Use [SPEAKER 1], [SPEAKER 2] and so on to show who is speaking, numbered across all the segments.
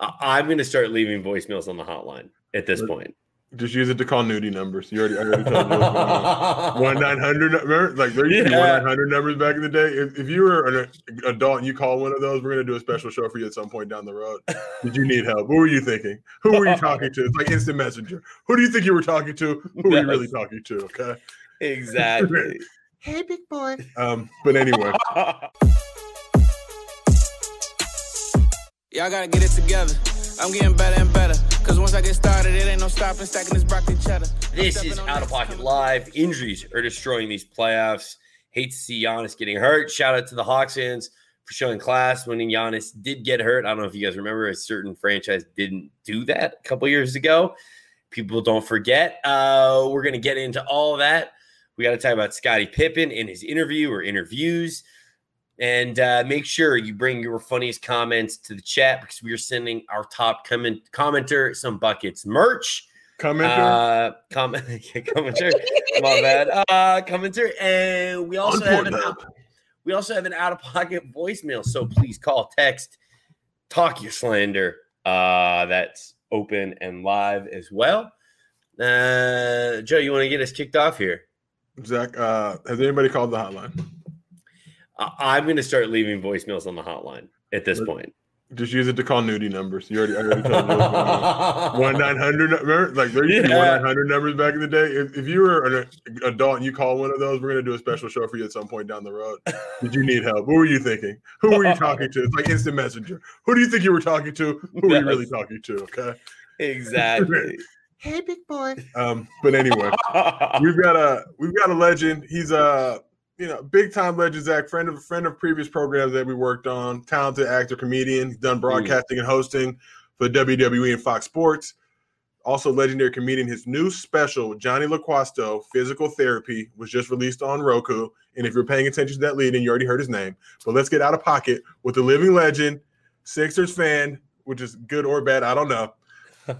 [SPEAKER 1] I- I'm going to start leaving voicemails on the hotline at this point.
[SPEAKER 2] Just use it to call nudie numbers. You already, I already told you what's going on. One nine hundred. Remember, like there used to be one nine hundred numbers back in the day. If, if you were an adult and you call one of those, we're gonna do a special show for you at some point down the road. Did you need help? What were you thinking? Who were you talking to? It's like instant messenger. Who do you think you were talking to? Who were you really talking to? Okay.
[SPEAKER 1] Exactly.
[SPEAKER 2] Hey, big boy. Um, but anyway,
[SPEAKER 3] Y'all gotta get it together. I'm getting better and better. Cause once I get started, it ain't no stopping stacking this broccoli cheddar.
[SPEAKER 1] This is Out of Pocket Live. Injuries are destroying these playoffs. Hate to see Giannis getting hurt. Shout out to the Hawks fans for showing class when Giannis did get hurt. I don't know if you guys remember, a certain franchise didn't do that a couple years ago. People don't forget. Uh, we're going to get into all of that. We got to talk about Scottie Pippen in his interview or interviews. And uh, make sure you bring your funniest comments to the chat because we are sending our top comment commenter some buckets merch.
[SPEAKER 2] commenter.
[SPEAKER 1] Uh, comment, commenter. My bad. Uh, commenter, and we also have an out, we also have an out of pocket voicemail. So please call, text, talk your slander. Uh, that's open and live as well. Uh, Joe, you want to get us kicked off here?
[SPEAKER 2] Zach, uh, has anybody called the hotline?
[SPEAKER 1] I- I'm going to start leaving voicemails on the hotline at this
[SPEAKER 2] Let-
[SPEAKER 1] point.
[SPEAKER 2] Just use it to call nudie numbers. You already, I already told you what's going on. One nine hundred. Remember, like there used to be one nine hundred numbers back in the day. If, if you were an adult and you call one of those, we're gonna do a special show for you at some point down the road. Did you need help? What were you thinking? Who were you talking to? It's like instant messenger. Who do you think you were talking to? Who were you really talking to? Okay.
[SPEAKER 1] Exactly.
[SPEAKER 2] Hey, big boy. Um, but anyway, we've got a we've got a legend. He's a you know big time legend. Zach, friend of a friend of previous programs that we worked on. Talented actor, comedian. He's done hmm. broadcasting and hosting for WWE and Fox Sports. Also, legendary comedian. His new special, Johnny Loquasto, Physical Therapy, was just released on Roku. And if you're paying attention to that lead, and you already heard his name. But let's get out of pocket with the living legend, Sixers fan, which is good or bad, I don't know.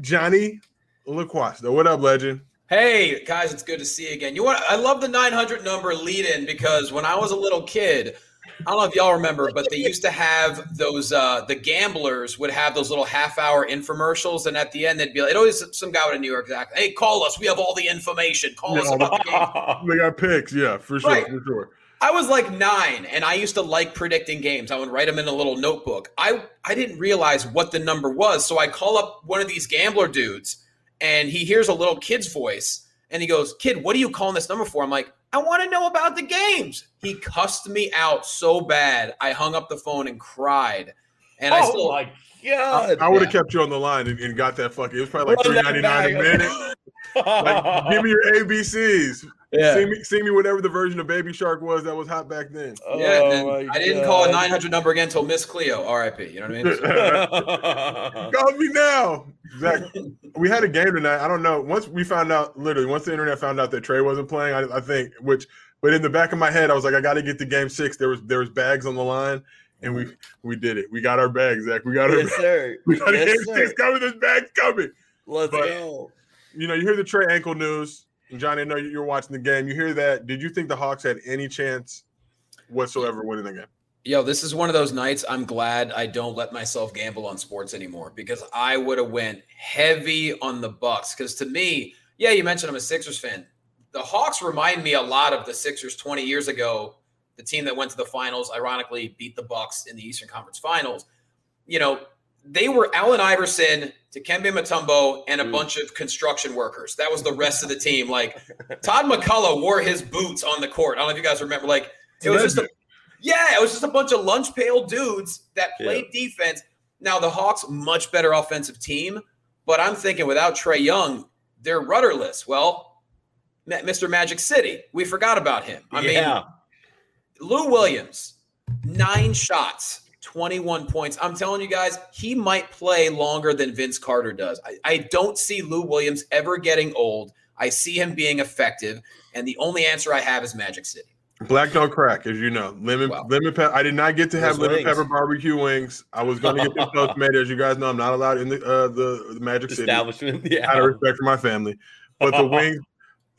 [SPEAKER 2] Johnny Loquasto. What up, legend?
[SPEAKER 4] Hey guys, it's good to see you again. You want? I love the 900 number lead in because when I was a little kid, I don't know if y'all remember, but they used to have those. Uh, the gamblers would have those little half hour infomercials, and at the end they'd be like, "It always some guy with a New York accent. Hey, call us. We have all the information. Call
[SPEAKER 2] Yeah,
[SPEAKER 4] us about the game."
[SPEAKER 2] They got picks, yeah, for sure,
[SPEAKER 4] Right.
[SPEAKER 2] for sure.
[SPEAKER 4] I was like nine, and I used to like predicting games. I would write them in a little notebook. I I didn't realize what the number was, so I call up one of these gambler dudes, and he hears a little kid's voice, and he goes, "Kid, what are you calling this number for?" I'm like, "I want to know about the games." He cussed me out so bad, I hung up the phone and cried. And I
[SPEAKER 1] oh
[SPEAKER 4] still,
[SPEAKER 1] my god!
[SPEAKER 2] I would have kept you on the line and, and got that fucking. It was probably like
[SPEAKER 1] Run
[SPEAKER 2] three
[SPEAKER 1] that
[SPEAKER 2] ninety nine a minute. Like, give me your ABCs.
[SPEAKER 4] Yeah,
[SPEAKER 2] See me, see me, whatever the version of Baby Shark was that was hot back then.
[SPEAKER 4] Oh yeah. then
[SPEAKER 1] Oh my
[SPEAKER 4] I didn't call a 900 number again until Miss Cleo, R.I.P. You know what I mean?
[SPEAKER 2] Call me now, Zach. We had a game tonight. I don't know. Once we found out, literally, once the internet found out that Trey wasn't playing, I, I think. Which, but in the back of my head, I was like, I got to get to game six. There was there was bags on the line, and we we did it. We got our bags, Zach. We got our
[SPEAKER 1] yes, sir.
[SPEAKER 2] we got
[SPEAKER 1] Yes,
[SPEAKER 2] game
[SPEAKER 1] sir.
[SPEAKER 2] six coming. There's bags coming.
[SPEAKER 1] Let's
[SPEAKER 2] But-
[SPEAKER 1] go.
[SPEAKER 2] you know, you hear the Trey ankle news. Johnny, I know you're watching the game. You hear that. Did you think the Hawks had any chance whatsoever winning the game?
[SPEAKER 4] Yo, this is one of those nights I'm glad I don't let myself gamble on sports anymore because I would have went heavy on the Bucks. Because to me, yeah, you mentioned I'm a Sixers fan. The Hawks remind me a lot of the Sixers 20 years ago, the team that went to the finals, ironically beat the Bucks in the Eastern Conference Finals. You know, they were Allen Iverson, Dikembe Mutombo, and a
[SPEAKER 1] Mm.
[SPEAKER 4] bunch of construction workers. That was the rest of the team. Like Todd MacCulloch wore his boots on the court. I don't know if you guys remember. Like it was just a yeah, it was just a bunch of lunch pail dudes that played defense. Now the Hawks much better offensive team, but I'm thinking without Trey Young, they're rudderless. Well, Mr. Magic City, we forgot about him. I
[SPEAKER 1] yeah.
[SPEAKER 4] mean, Lou Williams, nine shots, 21 points. I'm telling you guys, he might play longer than Vince Carter does. I, I don't see Lou Williams ever getting old. I see him being effective, and the only answer I have is Magic City.
[SPEAKER 2] Black don't crack, as you know. Lemon,
[SPEAKER 4] Wow.
[SPEAKER 2] lemon pepper. I did not get to have
[SPEAKER 1] Those
[SPEAKER 2] lemon
[SPEAKER 1] wings.
[SPEAKER 2] pepper barbecue wings. I was going to get them Postmated. As you guys know, I'm not allowed in the uh, the, the Magic City.
[SPEAKER 1] Establishment.
[SPEAKER 2] Out of respect for my family, but the wings,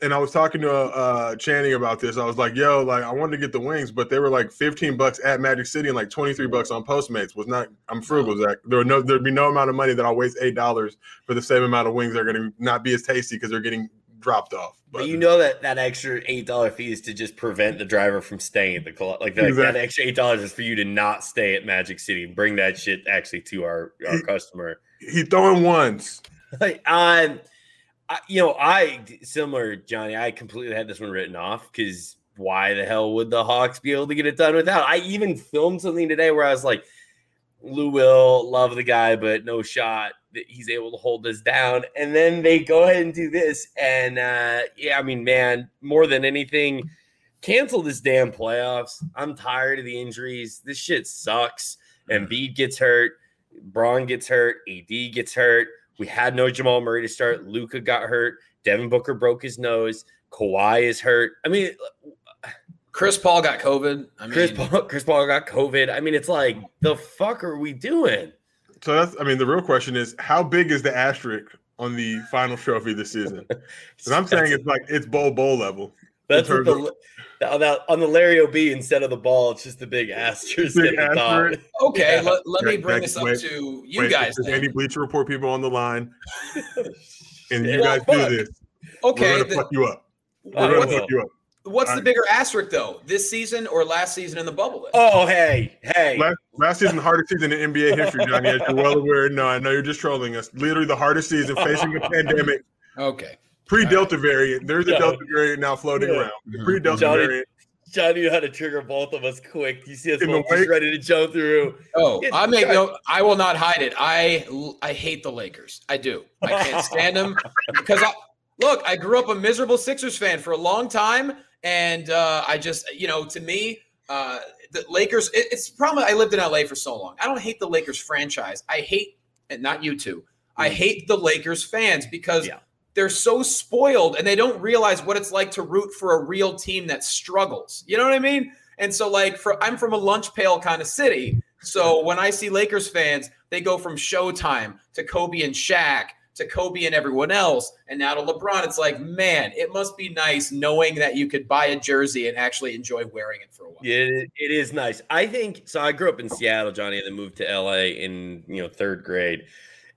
[SPEAKER 2] and I was talking to uh, Channing about this. I was like, "Yo, like I wanted to get the wings, but they were like 15 bucks at Magic City and like 23 bucks on Postmates. Was not. I'm frugal, Zach. There would no, there'd be no amount of money that I'll waste eight dollars for the same amount of wings. They're going to not be as tasty because they're getting dropped off.
[SPEAKER 1] But, you know that that extra eight dollar fee is to just prevent the driver from staying at the club. Like, that, exactly. that extra eight dollars is for you to not stay at Magic City and bring that shit actually to our our he, customer.
[SPEAKER 2] He throwing ones.
[SPEAKER 1] Like, um, I, you know, I similar Johnny. I completely had this one written off because why the hell would the Hawks be able to get it done without? I even filmed something today where I was like, Lou Will, love the guy, but no shot that he's able to hold this down. And then they go ahead and do this. And uh, yeah, I mean, man, more than anything, cancel this damn playoffs. I'm tired of the injuries. This shit sucks. Embiid gets hurt, Brown gets hurt, AD gets hurt. We had no Jamal Murray to start. Luka got hurt. Devin Booker broke his nose. Kawhi is hurt. I mean,
[SPEAKER 4] Chris Paul got COVID. I mean,
[SPEAKER 1] Chris Paul, Chris Paul got COVID. I mean, it's like the fuck are we doing?
[SPEAKER 2] So that's. I mean, the real question is, how big is the asterisk on the final trophy this season? And I'm saying it's like it's bowl bowl level.
[SPEAKER 1] That's what the, the, on the Larry OB instead of the ball, it's just the big asterisk. Big asterisk.
[SPEAKER 4] Okay, yeah. let, let me bring this up wait, to you wait, guys.
[SPEAKER 2] Any Bleacher Report people on the line, and you guys do this.
[SPEAKER 4] Okay,
[SPEAKER 2] we're gonna the, fuck you up. We're gonna fuck you up.
[SPEAKER 4] What's All the right. bigger asterisk though? This season or last season in the bubble? List?
[SPEAKER 1] Oh, hey, hey.
[SPEAKER 2] Last, last season, the hardest season in NBA history, Johnny. As you're well aware. No, I know you're just trolling us. Literally the hardest season facing a pandemic.
[SPEAKER 4] Okay.
[SPEAKER 2] Pre Delta right. variant. There's a Delta variant now floating yeah. around. Pre Delta variant.
[SPEAKER 1] Johnny knew how to trigger both of us quick. You see us both just ready to jump through.
[SPEAKER 4] Oh, I make no. I will not hide it. I I hate the Lakers. I do. I can't stand them because I look. I grew up a miserable Sixers fan for a long time, and uh, I just you know to me. Uh, the Lakers, it, it's probably I lived in LA for so long. I don't hate the Lakers franchise. I hate, and not you two. I mm. hate the Lakers fans because yeah they're so spoiled and they don't realize what it's like to root for a real team that struggles. You know what I mean? And so, like, for I'm from a lunch pail kind of city. So when I see Lakers fans, they go from Showtime to Kobe and Shaq to Kobe and everyone else, and now to LeBron. It's like, man, it must be nice knowing that you could buy a jersey and actually enjoy wearing it for a while.
[SPEAKER 1] Yeah, it is nice. I think so. I grew up in Seattle, Johnny, and then moved to LA in you know third grade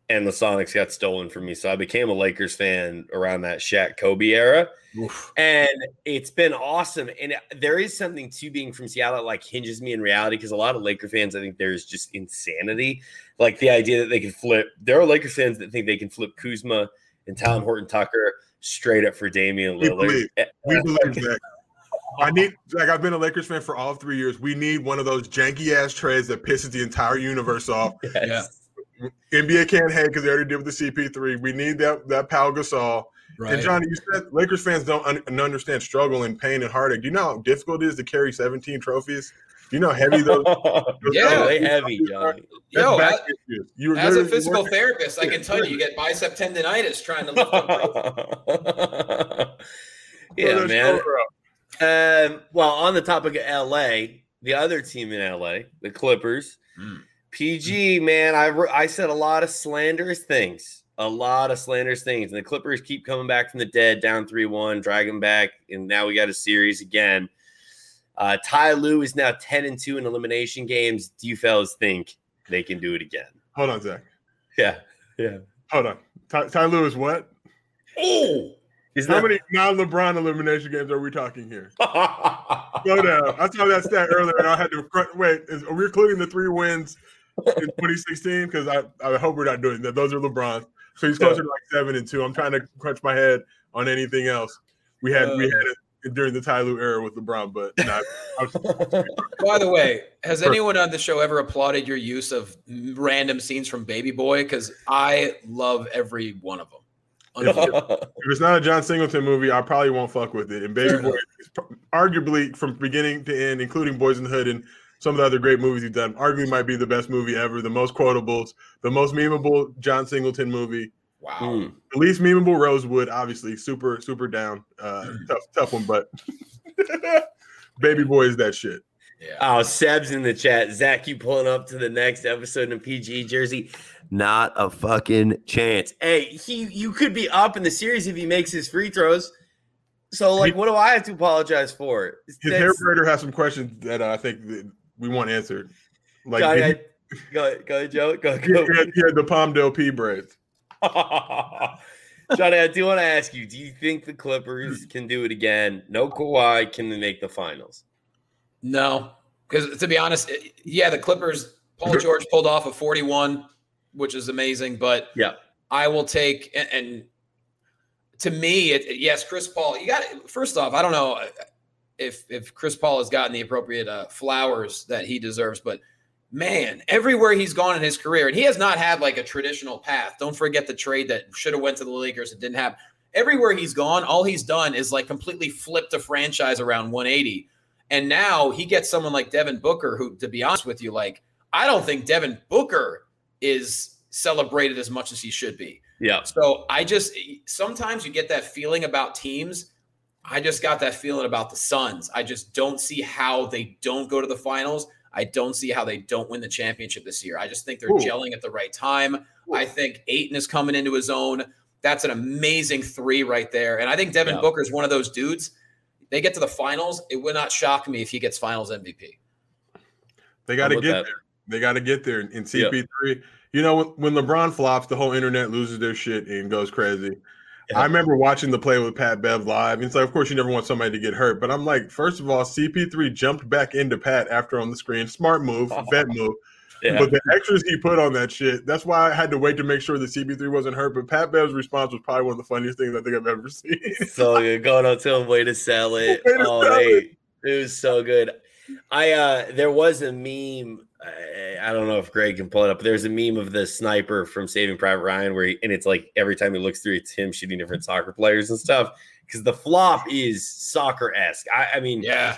[SPEAKER 1] and the Sonics got stolen from me. So I became a Lakers fan around that Shaq Kobe era. Oof. And it's been awesome. And there is something to being from Seattle that like hinges me in reality because a lot of Laker fans, I think there's just insanity. Like the idea that they can flip. There are Laker fans that think they can flip Kuzma and Talen Horton Tucker straight up for Damian Lillard. We believe,
[SPEAKER 2] eh, we believe that. I need like I've been a Lakers fan for all three years. We need one of those janky ass trades that pisses the entire universe off.
[SPEAKER 1] Yes. Yeah
[SPEAKER 2] NBA can't hang because they already did with the CP3. We need that that Pau Gasol. Right. And Johnny, you said Lakers fans don't un- understand struggle and pain and heartache. Do you know how difficult it is to carry 17 trophies? Do you know how heavy those? those
[SPEAKER 1] yeah, they heavy, Johnny.
[SPEAKER 4] Yo, as, as a physical therapist, I can tell you, you get bicep tendonitis trying to lift
[SPEAKER 1] up. yeah, man. Um, well, on the topic of LA, the other team in LA, the Clippers. Mm PG, man, I I said a lot of slanderous things, a lot of slanderous things, and the Clippers keep coming back from the dead, down three one, dragging back, and now we got a series again. Uh, Ty Lue is now ten and two in elimination games. Do you fellas think they can do it again?
[SPEAKER 2] Hold on, Zach.
[SPEAKER 1] Yeah, yeah.
[SPEAKER 2] Hold on. Ty, Ty Lue is what?
[SPEAKER 1] Oh.
[SPEAKER 2] Is How many non-LeBron elimination games are we talking here? Slow down. I saw that stat earlier, and I had to wait. Is, are we including the three wins in 2016 because I, I hope we're not doing that. Those are LeBron. So he's closer yeah. to like seven and two. I'm trying to crunch my head on anything else. We had uh, we had it during the Ty Lue era with LeBron, but not.
[SPEAKER 4] By the way, has anyone on the show ever applauded your use of random scenes from Baby Boy? Because I love every one of them.
[SPEAKER 2] If, if, it's not a John Singleton movie, I probably won't fuck with it. And Baby Boy is arguably from beginning to end, including Boys in the Hood and some of the other great movies he's done. Arguably might be the best movie ever, the most quotables, the most memeable John Singleton movie.
[SPEAKER 4] Wow. Mm.
[SPEAKER 2] The least memeable Rosewood, obviously, super, super down. Uh, tough, tough one, but Baby Boy is that shit.
[SPEAKER 1] Yeah. Oh, Seb's in the chat. Zach, you pulling up to the next episode in a PG Jersey? Not a fucking chance. Hey, he you could be up in the series if he makes his free throws. So, like, what do I have to apologize for?
[SPEAKER 2] His
[SPEAKER 1] That's-
[SPEAKER 2] hair braider has some questions that uh, I think that we want answered. Like
[SPEAKER 1] Johnny,
[SPEAKER 2] he,
[SPEAKER 1] go, ahead, go, ahead, Joe. Go,
[SPEAKER 2] he
[SPEAKER 1] go.
[SPEAKER 2] had, he had the Palmdale P braids.
[SPEAKER 1] Johnny, I do want to ask you: Do you think the Clippers can do it again? No Kawhi, can they make the finals?
[SPEAKER 4] No, because to be honest, it- yeah, the Clippers. Paul George pulled off a 41, which is amazing. But
[SPEAKER 1] Yeah.
[SPEAKER 4] I will take and, and to me, it, yes, Chris Paul. You got first off, I don't know if if Chris Paul has gotten the appropriate uh, flowers that he deserves, but man, everywhere he's gone in his career, and he has not had like a traditional path. Don't forget the trade that should have went to the Lakers and didn't have. Everywhere he's gone, all he's done is like completely flipped a franchise around 180. And now he gets someone like Devin Booker, who, to be honest with you, like I don't think Devin Booker is celebrated as much as he should be.
[SPEAKER 1] Yeah.
[SPEAKER 4] So I just sometimes you get that feeling about teams. I just got that feeling about the Suns. I just don't see how they don't go to the finals. I don't see how they don't win the championship this year. I just think they're
[SPEAKER 2] Ooh.
[SPEAKER 4] gelling at the right time. I think Ayton is coming into his own. That's an amazing three right there. And I think Devin
[SPEAKER 1] Yeah.
[SPEAKER 4] Booker is one of those dudes. They get to the finals. It would not shock me if he gets finals MVP.
[SPEAKER 2] They got to get
[SPEAKER 1] that.
[SPEAKER 2] there. They got to get there. In CP3, you know, when, when LeBron flops, the whole internet loses their shit and goes crazy. I remember watching the play with Pat Bev live. And it's like, of course, you never want somebody to get hurt. But I'm like, first of all, CP3 jumped back into Pat after on the screen. Smart move, vet move.
[SPEAKER 1] Yeah.
[SPEAKER 2] But the extras he put on that shit, that's why I had to wait to make sure that CP3 wasn't hurt. But Pat Bev's response was probably one of the funniest things I think I've ever seen.
[SPEAKER 1] so good. Going on to him, way to sell it.
[SPEAKER 2] To
[SPEAKER 1] oh,
[SPEAKER 2] sell
[SPEAKER 1] mate, it was so good. I uh there was a meme. I, I don't know if Greg can pull it up, but there's a meme of the sniper from Saving Private Ryan where he, and it's like every time he looks through, it's him shooting different soccer players and stuff. Because the flop is soccer esque. I, I mean,
[SPEAKER 4] Yeah.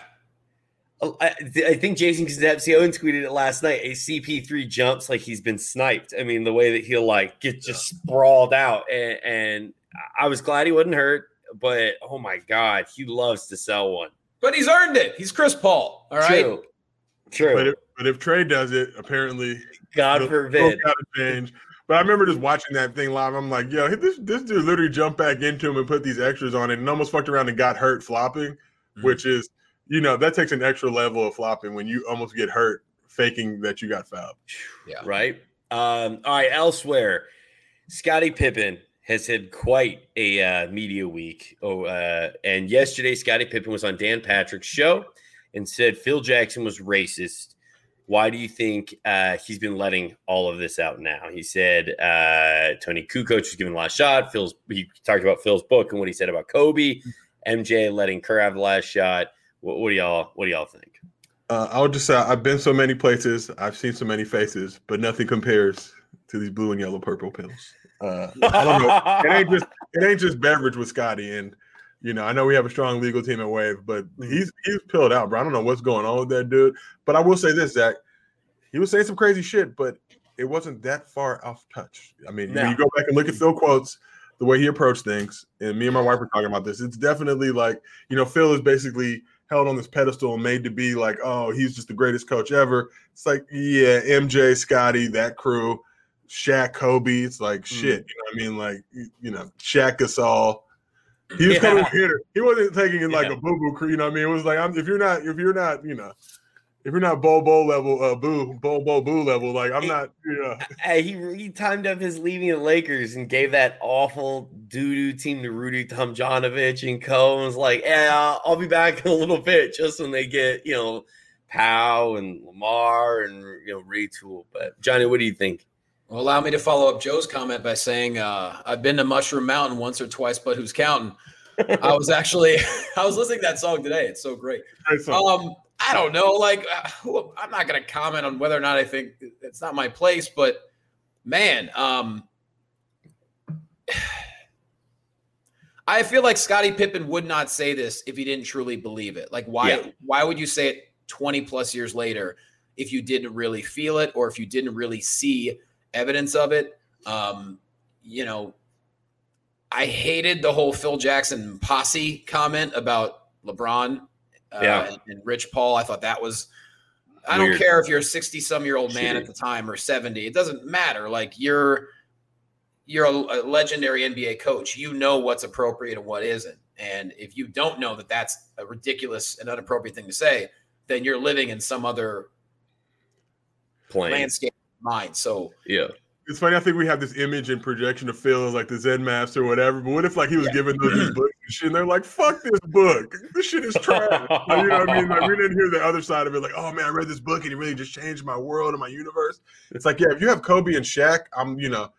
[SPEAKER 1] I, I think Jason Concepcion tweeted it last night. A CP3 jumps like he's been sniped. I mean, the way that he'll like get just sprawled out, and, and I was glad he wasn't hurt. But oh my god, he loves to sell one.
[SPEAKER 4] But he's earned it. He's Chris Paul. All right.
[SPEAKER 1] True, true.
[SPEAKER 2] But if, but if Trey does it, apparently
[SPEAKER 1] God
[SPEAKER 2] the
[SPEAKER 1] forbid.
[SPEAKER 2] rules gotta change. But I remember just watching that thing live. I'm like, yo, this this dude literally jumped back into him and put these extras on it and almost fucked around and got hurt flopping,
[SPEAKER 4] Mhm.
[SPEAKER 2] which is, you know, that takes an extra level of flopping when you almost get hurt faking that you got fouled.
[SPEAKER 4] Yeah.
[SPEAKER 1] right? Um, all right, elsewhere, Scottie Pippen has had quite a uh, media week. Oh, uh, and yesterday, Scottie Pippen was on Dan Patrick's show and said Phil Jackson was racist. Why do you think uh, he's been letting all of this out now? He said uh, Toni Kukoc was given the last shot. Phil's he talked about Phil's book and what he said about Kobe. MJ letting Kerr have the last shot. What, what do y'all What do y'all think?
[SPEAKER 2] Uh, I would just say I've been so many places, I've seen so many faces, but nothing compares to these blue and yellow purple pills. Uh, I don't know. It ain't just it ain't just beverage with Scottie, and you know I know we have a strong legal team at Wave, but he's he's pilled out, bro. I don't know what's going on with that dude, but I will say this, Zach, he was saying some crazy shit, but it wasn't that far off touch. I mean,
[SPEAKER 1] No.
[SPEAKER 2] when you go back and look at Phil quotes, the way he approached things, and me and my wife were talking about this, it's definitely like you know Phil is basically held on this pedestal and made to be like, oh, he's just the greatest coach ever. It's like, yeah, MJ, Scottie, that crew, Shaq, Kobe. It's like
[SPEAKER 1] Mm.
[SPEAKER 2] shit. You know what I mean? Like, you- know, Shaq Gasol. He was
[SPEAKER 1] Yeah.
[SPEAKER 2] coming hitter. He wasn't taking it like
[SPEAKER 1] Yeah.
[SPEAKER 2] a boo boo crew. You know what I mean? It was like, I'm, if you're not, if you're not, you know, if you're not bowl bowl level, uh, boo bowl bowl boo level, like I'm
[SPEAKER 1] He-
[SPEAKER 2] not. You know,
[SPEAKER 1] Hey, he he timed up his leaving the Lakers and gave that awful doo doo team to Rudy Tomjanovich and Co. And was like, "Yeah, I'll be back in a little bit, just when they get you know Pau and Lamar and you know Retool." But Johnny, what do you think?
[SPEAKER 4] Well, allow me to follow up Joe's comment by saying uh, I've been to Mushroom Mountain once or twice, but who's counting? I was actually I was listening to that song today. It's so great. Um, I don't know. Like, I'm not going to comment on whether or not I think it's not my place, but man, um, I feel like Scottie Pippen would not say this if he didn't truly believe it. Like, why?
[SPEAKER 1] Yeah.
[SPEAKER 4] Why would you say it 20 plus years later if you didn't really feel it or if you didn't really see evidence of it? Um, you know, I hated the whole Phil Jackson posse comment about LeBron uh,
[SPEAKER 1] Yeah.
[SPEAKER 4] and, and Rich Paul. I thought that was. I don't care if you're a 60 some year old man
[SPEAKER 1] Shitty.
[SPEAKER 4] at the time or 70. It doesn't matter. Like you're you're a, a legendary NBA coach. You know what's appropriate and what isn't. And if you don't know that that's a ridiculous and inappropriate thing to say, then you're living in some other
[SPEAKER 1] Playing.
[SPEAKER 4] landscape mind. So
[SPEAKER 1] Yeah.
[SPEAKER 2] It's funny. I think we have this image and projection of Phil as like the Zen master or whatever. But what if like he was giving those these books and shit, and they're like, "Fuck this book. This shit is trash." Like, you know what I mean? Like we didn't hear the other side of it. Like, "Oh man, I read this book and it really just changed my world and my universe." It's like, yeah, if you have Kobe and Shaq, I'm you know,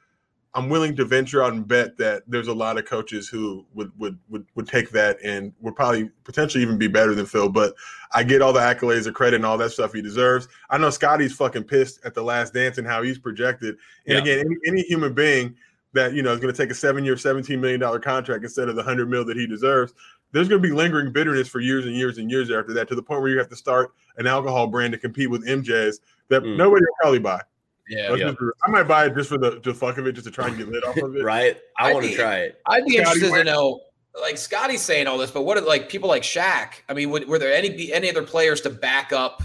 [SPEAKER 2] I'm willing to venture out and bet that there's a lot of coaches who would would would would take that and would probably potentially even be better than Phil. But I get all the accolades, the credit, and all that stuff he deserves. I know Scottie's fucking pissed at the Last Dance and how he's projected. And
[SPEAKER 1] Yeah.
[SPEAKER 2] again, any, any human being that you know is going to take a seven-year, seventeen million dollar contract instead of the hundred mil that he deserves. There's going to be lingering bitterness for years and years and years after that, to the point where you have to start an alcohol brand to compete with MJ's that
[SPEAKER 1] Mm.
[SPEAKER 2] nobody will probably buy.
[SPEAKER 4] Yeah,
[SPEAKER 2] Let's
[SPEAKER 1] Yeah.
[SPEAKER 2] just be real. I might buy it just for the, the fuck of it, just to try and get lit off of it.
[SPEAKER 1] Right. I
[SPEAKER 4] I
[SPEAKER 1] want to try it.
[SPEAKER 4] I'd be
[SPEAKER 2] Scottie
[SPEAKER 4] interested to know. Like Scottie's saying all this, but what are like people like Shaq? I mean, would, were there any be any other players to back up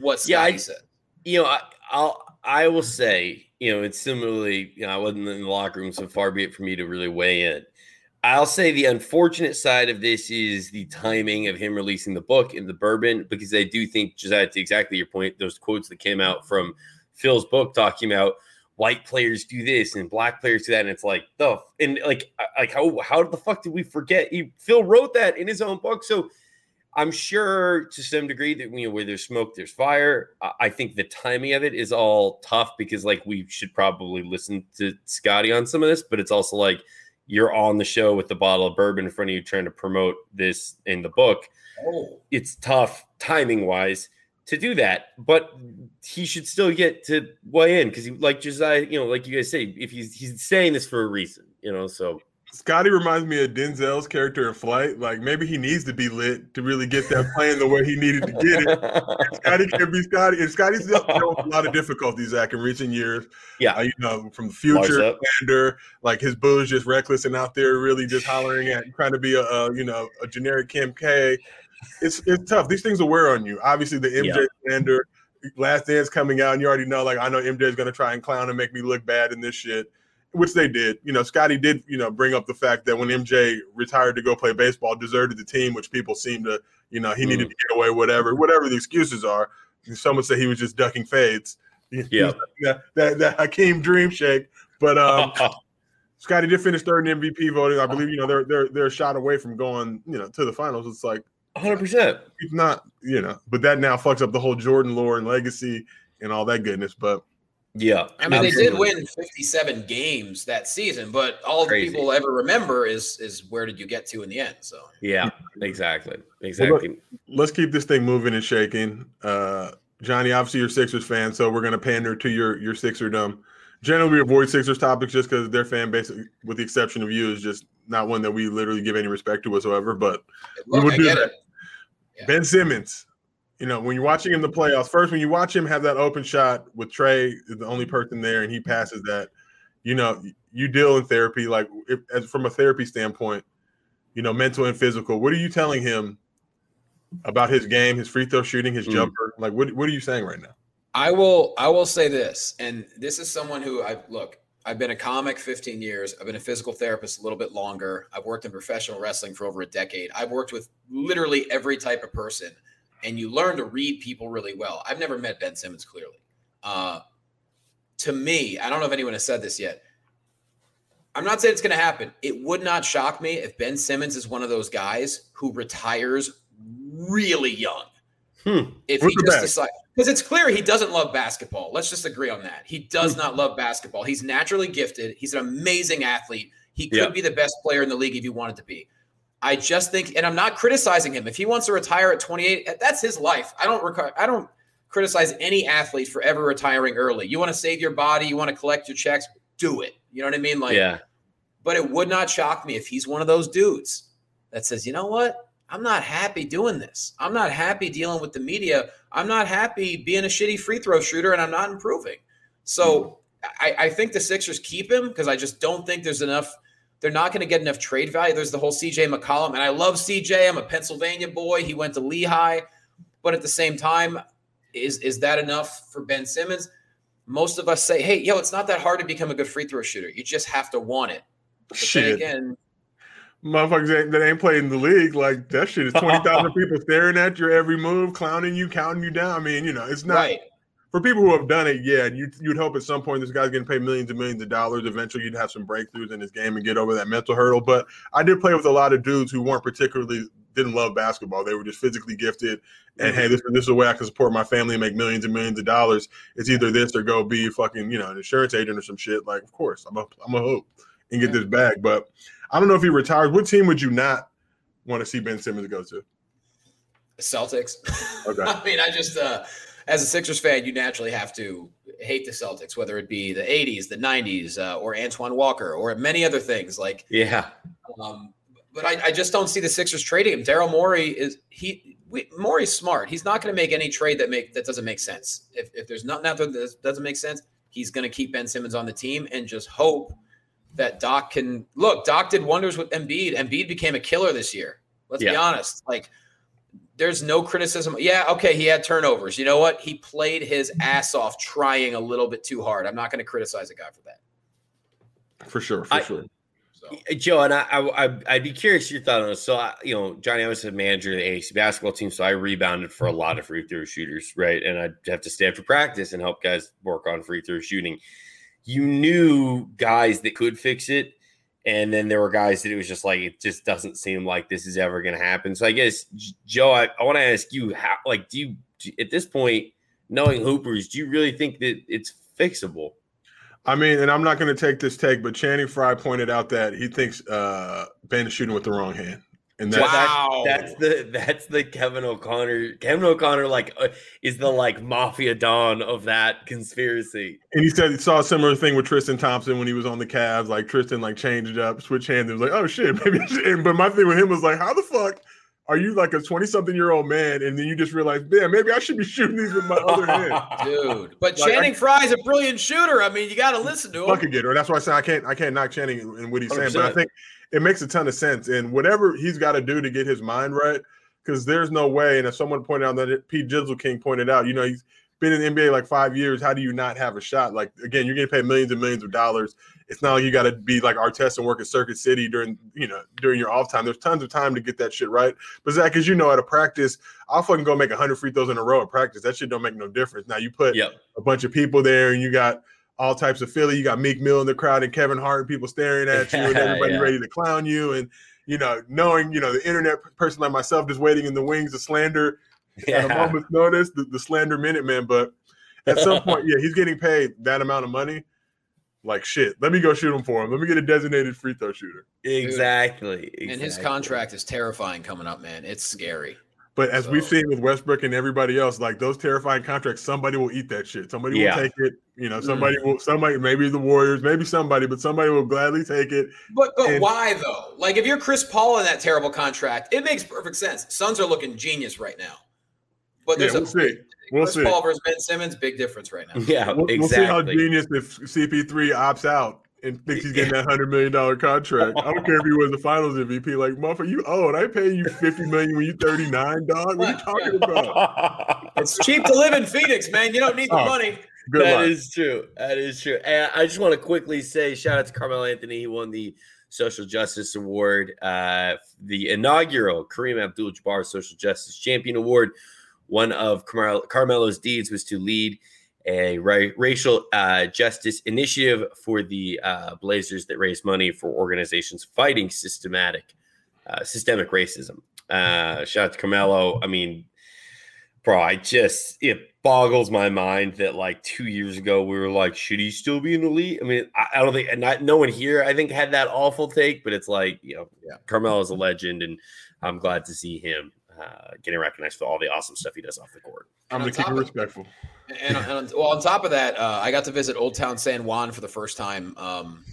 [SPEAKER 4] what
[SPEAKER 1] Yeah,
[SPEAKER 4] Scottie
[SPEAKER 1] I-
[SPEAKER 4] said?
[SPEAKER 1] you know, I, I'll I will say, you know, it's similarly, you know, I wasn't in the locker room, so far be it for me to really weigh in. I'll say the unfortunate side of this is the timing of him releasing the book in the bourbon, because I do think, Josiah, to exactly your point, those quotes that came out from Phil's book talking about white players do this and black players do that, and it's like the and like like how how the fuck did we forget? He, Phil wrote that in his own book, so I'm sure to some degree that you know where there's smoke, there's fire. I think the timing of it is all tough because like we should probably listen to Scottie on some of this, but it's also like you're on the show with the bottle of bourbon in front of you trying to promote this in the book.
[SPEAKER 4] Oh,
[SPEAKER 1] It's tough timing wise to do that, but he should still get to weigh in because he like Josiah, you know, like you guys say, if he's he's saying this for a reason, you know. So
[SPEAKER 2] Scottie reminds me of Denzel's character in Flight. Like maybe he needs to be lit to really get that plane the way he needed to get it. Scottie can be Scottie, and Scottie's dealt with a lot of difficulties, Zach, in recent years.
[SPEAKER 1] Yeah.
[SPEAKER 2] Uh, you know, from the future. Commander, like his booze just reckless and out there, really just hollering at, trying to be a, a you know a generic Kim K. It's it's tough. These things will wear on you. Obviously, the MJ
[SPEAKER 1] Yeah.
[SPEAKER 2] Last Dance coming out, and you already know, like I know MJ is going to try and clown and make me look bad in this shit. Which they did. You know, Scottie did, you know, bring up the fact that when MJ retired to go play baseball, deserted the team, which people seem to, you know, he
[SPEAKER 1] Mm.
[SPEAKER 2] needed to get away, whatever, whatever the excuses are. Someone said he was just ducking fades.
[SPEAKER 1] Yeah.
[SPEAKER 2] that, that that Hakeem dream shake. But um, Scottie did finish third in MVP voting. I believe you know they're they're they're a shot away from going you know to the finals. It's like
[SPEAKER 1] 100%.
[SPEAKER 2] he's not you know, but that now fucks up the whole Jordan lore and legacy and all that goodness. But
[SPEAKER 1] Yeah.
[SPEAKER 4] I mean, they did win 57 games that season, but all
[SPEAKER 1] Crazy.
[SPEAKER 4] the people ever remember is is where did you get to in the end? So
[SPEAKER 1] Yeah, exactly. Exactly.
[SPEAKER 2] let's keep this thing moving and shaking. Uh, Johnny, obviously you're a Sixers fan, so we're gonna pander to your your Sixerdom. Generally, we avoid Sixers topics just because their fan base, with the exception of you, is just not one that we literally give any respect to whatsoever. But
[SPEAKER 4] look,
[SPEAKER 2] would do that.
[SPEAKER 4] Yeah.
[SPEAKER 2] Ben Simmons, you know, when you're watching him in the playoffs, first when you watch him have that open shot with Trey, is the only person there, and he passes that. You know, you deal in therapy, like if, as from a therapy standpoint, you know, mental and physical. What are you telling him about his game, his free throw shooting, his
[SPEAKER 1] Mm.
[SPEAKER 2] jumper? Like, what what are you saying right now?
[SPEAKER 4] I will I will say this, and this is someone who I look. I've been a comic 15 years. I've been a physical therapist a little bit longer. I've worked in professional wrestling for over a decade. I've worked with literally every type of person, and you learn to read people really well. I've never met Ben Simmons clearly. Uh, to me, I don't know if anyone has said this yet. I'm not saying it's going to happen. It would not shock me if Ben Simmons is one of those guys who retires really young.
[SPEAKER 1] Hmm.
[SPEAKER 4] If
[SPEAKER 2] Who's
[SPEAKER 4] he just decides, because it's clear he doesn't love basketball. Let's just agree on that. He does
[SPEAKER 2] Hmm.
[SPEAKER 4] not love basketball. He's naturally gifted. He's an amazing athlete. He could
[SPEAKER 1] Yeah.
[SPEAKER 4] be the best player in the league if he wanted to be. I just think, and I'm not criticizing him. If he wants to retire at 28, that's his life. I don't. Reco- I don't criticize any athlete for ever retiring early. You want to save your body. You want to collect your checks. Do it. You know what I mean? Like,
[SPEAKER 1] yeah.
[SPEAKER 4] but it would not shock me if he's one of those dudes that says, you know what? I'm not happy doing this. I'm not happy dealing with the media. I'm not happy being a shitty free throw shooter and I'm not improving. So hmm. I, I think the Sixers keep him because I just don't think there's enough. They're not going to get enough trade value. There's the whole CJ McCollum, and I love CJ. I'm a Pennsylvania boy. He went to Lehigh, but at the same time, is is that enough for Ben Simmons? Most of us say, "Hey, yo, it's not that hard to become a good free throw shooter. You just have to want it." But
[SPEAKER 2] Shit.
[SPEAKER 4] again,
[SPEAKER 2] motherfuckers ain't, that ain't playing the league, like that shit is twenty thousand people staring at your every move, clowning you, counting you down. I mean, you know, it's not
[SPEAKER 4] Right.
[SPEAKER 2] For people who have done it. Yeah, you you'd hope at some point this guy's getting paid millions and millions of dollars. Eventually, you'd have some breakthroughs in his game and get over that mental hurdle. But I did play with a lot of dudes who weren't particularly didn't love basketball. They were just physically gifted, and hey, this, this is a way I can support my family and make millions and millions of dollars. It's either this or go be fucking you know an insurance agent or some shit. Like, of course, I'm a I'm a hope and get this back. But I don't know if he retires. What team would you not want to see Ben Simmons go to?
[SPEAKER 4] Celtics.
[SPEAKER 2] Okay.
[SPEAKER 4] I mean, I just uh as a Sixers fan, you naturally have to hate the Celtics, whether it be the 80s, the 90s, uh, or Antoine Walker, or many other things. Like,
[SPEAKER 1] Yeah.
[SPEAKER 4] um, but I, I just don't see the Sixers trading him. Daryl Morey is he. We, Morey's smart. He's not going to make any trade that make that doesn't make sense. If, if there's nothing out there that doesn't make sense, he's going to keep Ben Simmons on the team and just hope that Doc can look. Doc did wonders with Embiid. Embiid became a killer this year. Let's be honest. Like, there's no criticism. Yeah, okay, he had turnovers. You know what? He played his ass off trying a little bit too hard. I'm not going to criticize a guy for that.
[SPEAKER 2] For sure, for
[SPEAKER 1] I-
[SPEAKER 2] sure.
[SPEAKER 4] So
[SPEAKER 1] Joe, and I, I, I- I'd be curious your thought on this. So, I, you know, Johnny, I was a manager of the AAC basketball team, so I rebounded for a lot of free throw shooters, right? And I'd have to stay after practice and help guys work on free throw shooting. You knew guys that could fix it, and then there were guys that it was just like it just doesn't seem like this is ever going to happen. So, I guess Joe, I, I want to ask you, how, like, do you at this point, knowing Hoopers, do you really think that it's fixable?
[SPEAKER 2] I mean, and I'm not going to take this take, but Channing Frye pointed out that he thinks uh, Ben is shooting with the wrong hand, and that's
[SPEAKER 4] Wow.
[SPEAKER 1] That's the that's the Kevin O'Connor. Kevin O'Connor like uh, is the like mafia don of that conspiracy.
[SPEAKER 2] And he said he saw a similar thing with Tristan Thompson when he was on the Cavs. Like Tristan like changed it up, switch hands. It was like, oh shit, maybe. I should- But my thing with him was like, how the fuck are you like a 20 something year old man, and then you just realize, damn, maybe I should be shooting these with my other hand.
[SPEAKER 4] dude. But
[SPEAKER 2] Like, I-
[SPEAKER 4] Channing Frye's a brilliant shooter. I mean, you got to listen to him.
[SPEAKER 2] bucket getter. That's why I say I can't I can't knock Channing and what he's saying, but I think it makes a ton of sense. And whatever he's got to do to get his mind right, because there's no way. And if someone pointed out that Pete Jizzle King pointed out, you know, he's been in the NBA like five years. How do you not have a shot? Like again, you're getting paid millions and millions of dollars. It's not like you got to be like Artest and work at Circuit City during you know during your off time. There's tons of time to get that shit right. But Zach, as you know, at a practice, I'll fucking go make 100 free throws in a row at practice. That shit don't make no difference. Now you put
[SPEAKER 1] Yep.
[SPEAKER 2] a bunch of people there, and you got all types of Philly. You got Meek Mill in the crowd and Kevin Hart, and people staring at you, and everybody
[SPEAKER 1] Yeah.
[SPEAKER 2] ready to clown you. And you know, knowing you know the internet person like myself just waiting in the wings to slander at a
[SPEAKER 1] Yeah.
[SPEAKER 2] moment's notice, the, the slander minute man. But at some point, yeah, he's getting paid that amount of money. Like shit, let me go shoot him for him. Let me get a designated free throw shooter.
[SPEAKER 1] Exactly.
[SPEAKER 4] And his contract is terrifying coming up, man. It's scary.
[SPEAKER 2] But as we've seen with Westbrook and everybody else, like those terrifying contracts, somebody will eat that shit. Somebody
[SPEAKER 1] Yeah.
[SPEAKER 2] will take it. You know, mm. somebody will. Somebody, maybe the Warriors, maybe somebody, but somebody will gladly take it.
[SPEAKER 4] But but
[SPEAKER 2] And-
[SPEAKER 4] why though? Like if you're Chris Paul in that terrible contract, it makes perfect sense. Suns are looking genius right now. But
[SPEAKER 2] Yeah,
[SPEAKER 4] there's
[SPEAKER 2] we'll
[SPEAKER 4] a
[SPEAKER 2] see. We'll
[SPEAKER 4] Chris
[SPEAKER 2] see.
[SPEAKER 4] Paul versus Ben Simmons, big difference right now.
[SPEAKER 1] Yeah,
[SPEAKER 2] We'll, we'll see how genius if CP3 opts out and thinks he's getting that hundred million dollar contract. I don't care if he was the Finals MVP. Like, motherfucker, you old. I pay you fifty million when you thirty nine, dog. What are you talking about?
[SPEAKER 4] It's cheap to live in Phoenix, man. You don't need the
[SPEAKER 2] Oh.
[SPEAKER 4] money.
[SPEAKER 1] That
[SPEAKER 2] luck.
[SPEAKER 1] is true. That is true. And I just want to quickly say shout out to Carmelo Anthony. He won the Social Justice Award, uh, the inaugural Kareem Abdul Jabbar Social Justice Champion Award. One of Carmel- Carmelo's deeds was to lead a ra- racial uh, justice initiative for the uh, Blazers that raised money for organizations fighting systematic, uh, systemic racism. Uh, shout out to Carmelo. I mean, bro, I just it boggles my mind that like two years ago we were like, should he still be in the league? I mean, I, I don't think, and not no one here I think had that awful take, but it's like you know,
[SPEAKER 4] Yeah.
[SPEAKER 1] Carmelo is a legend, and I'm glad to see him uh, getting recognized for all the awesome stuff he does off the court.
[SPEAKER 2] I'm
[SPEAKER 4] on
[SPEAKER 2] gonna keep it
[SPEAKER 4] of-
[SPEAKER 2] respectful.
[SPEAKER 4] And, and well, on top of that, uh, I got to visit Old Town San Juan for the first time um,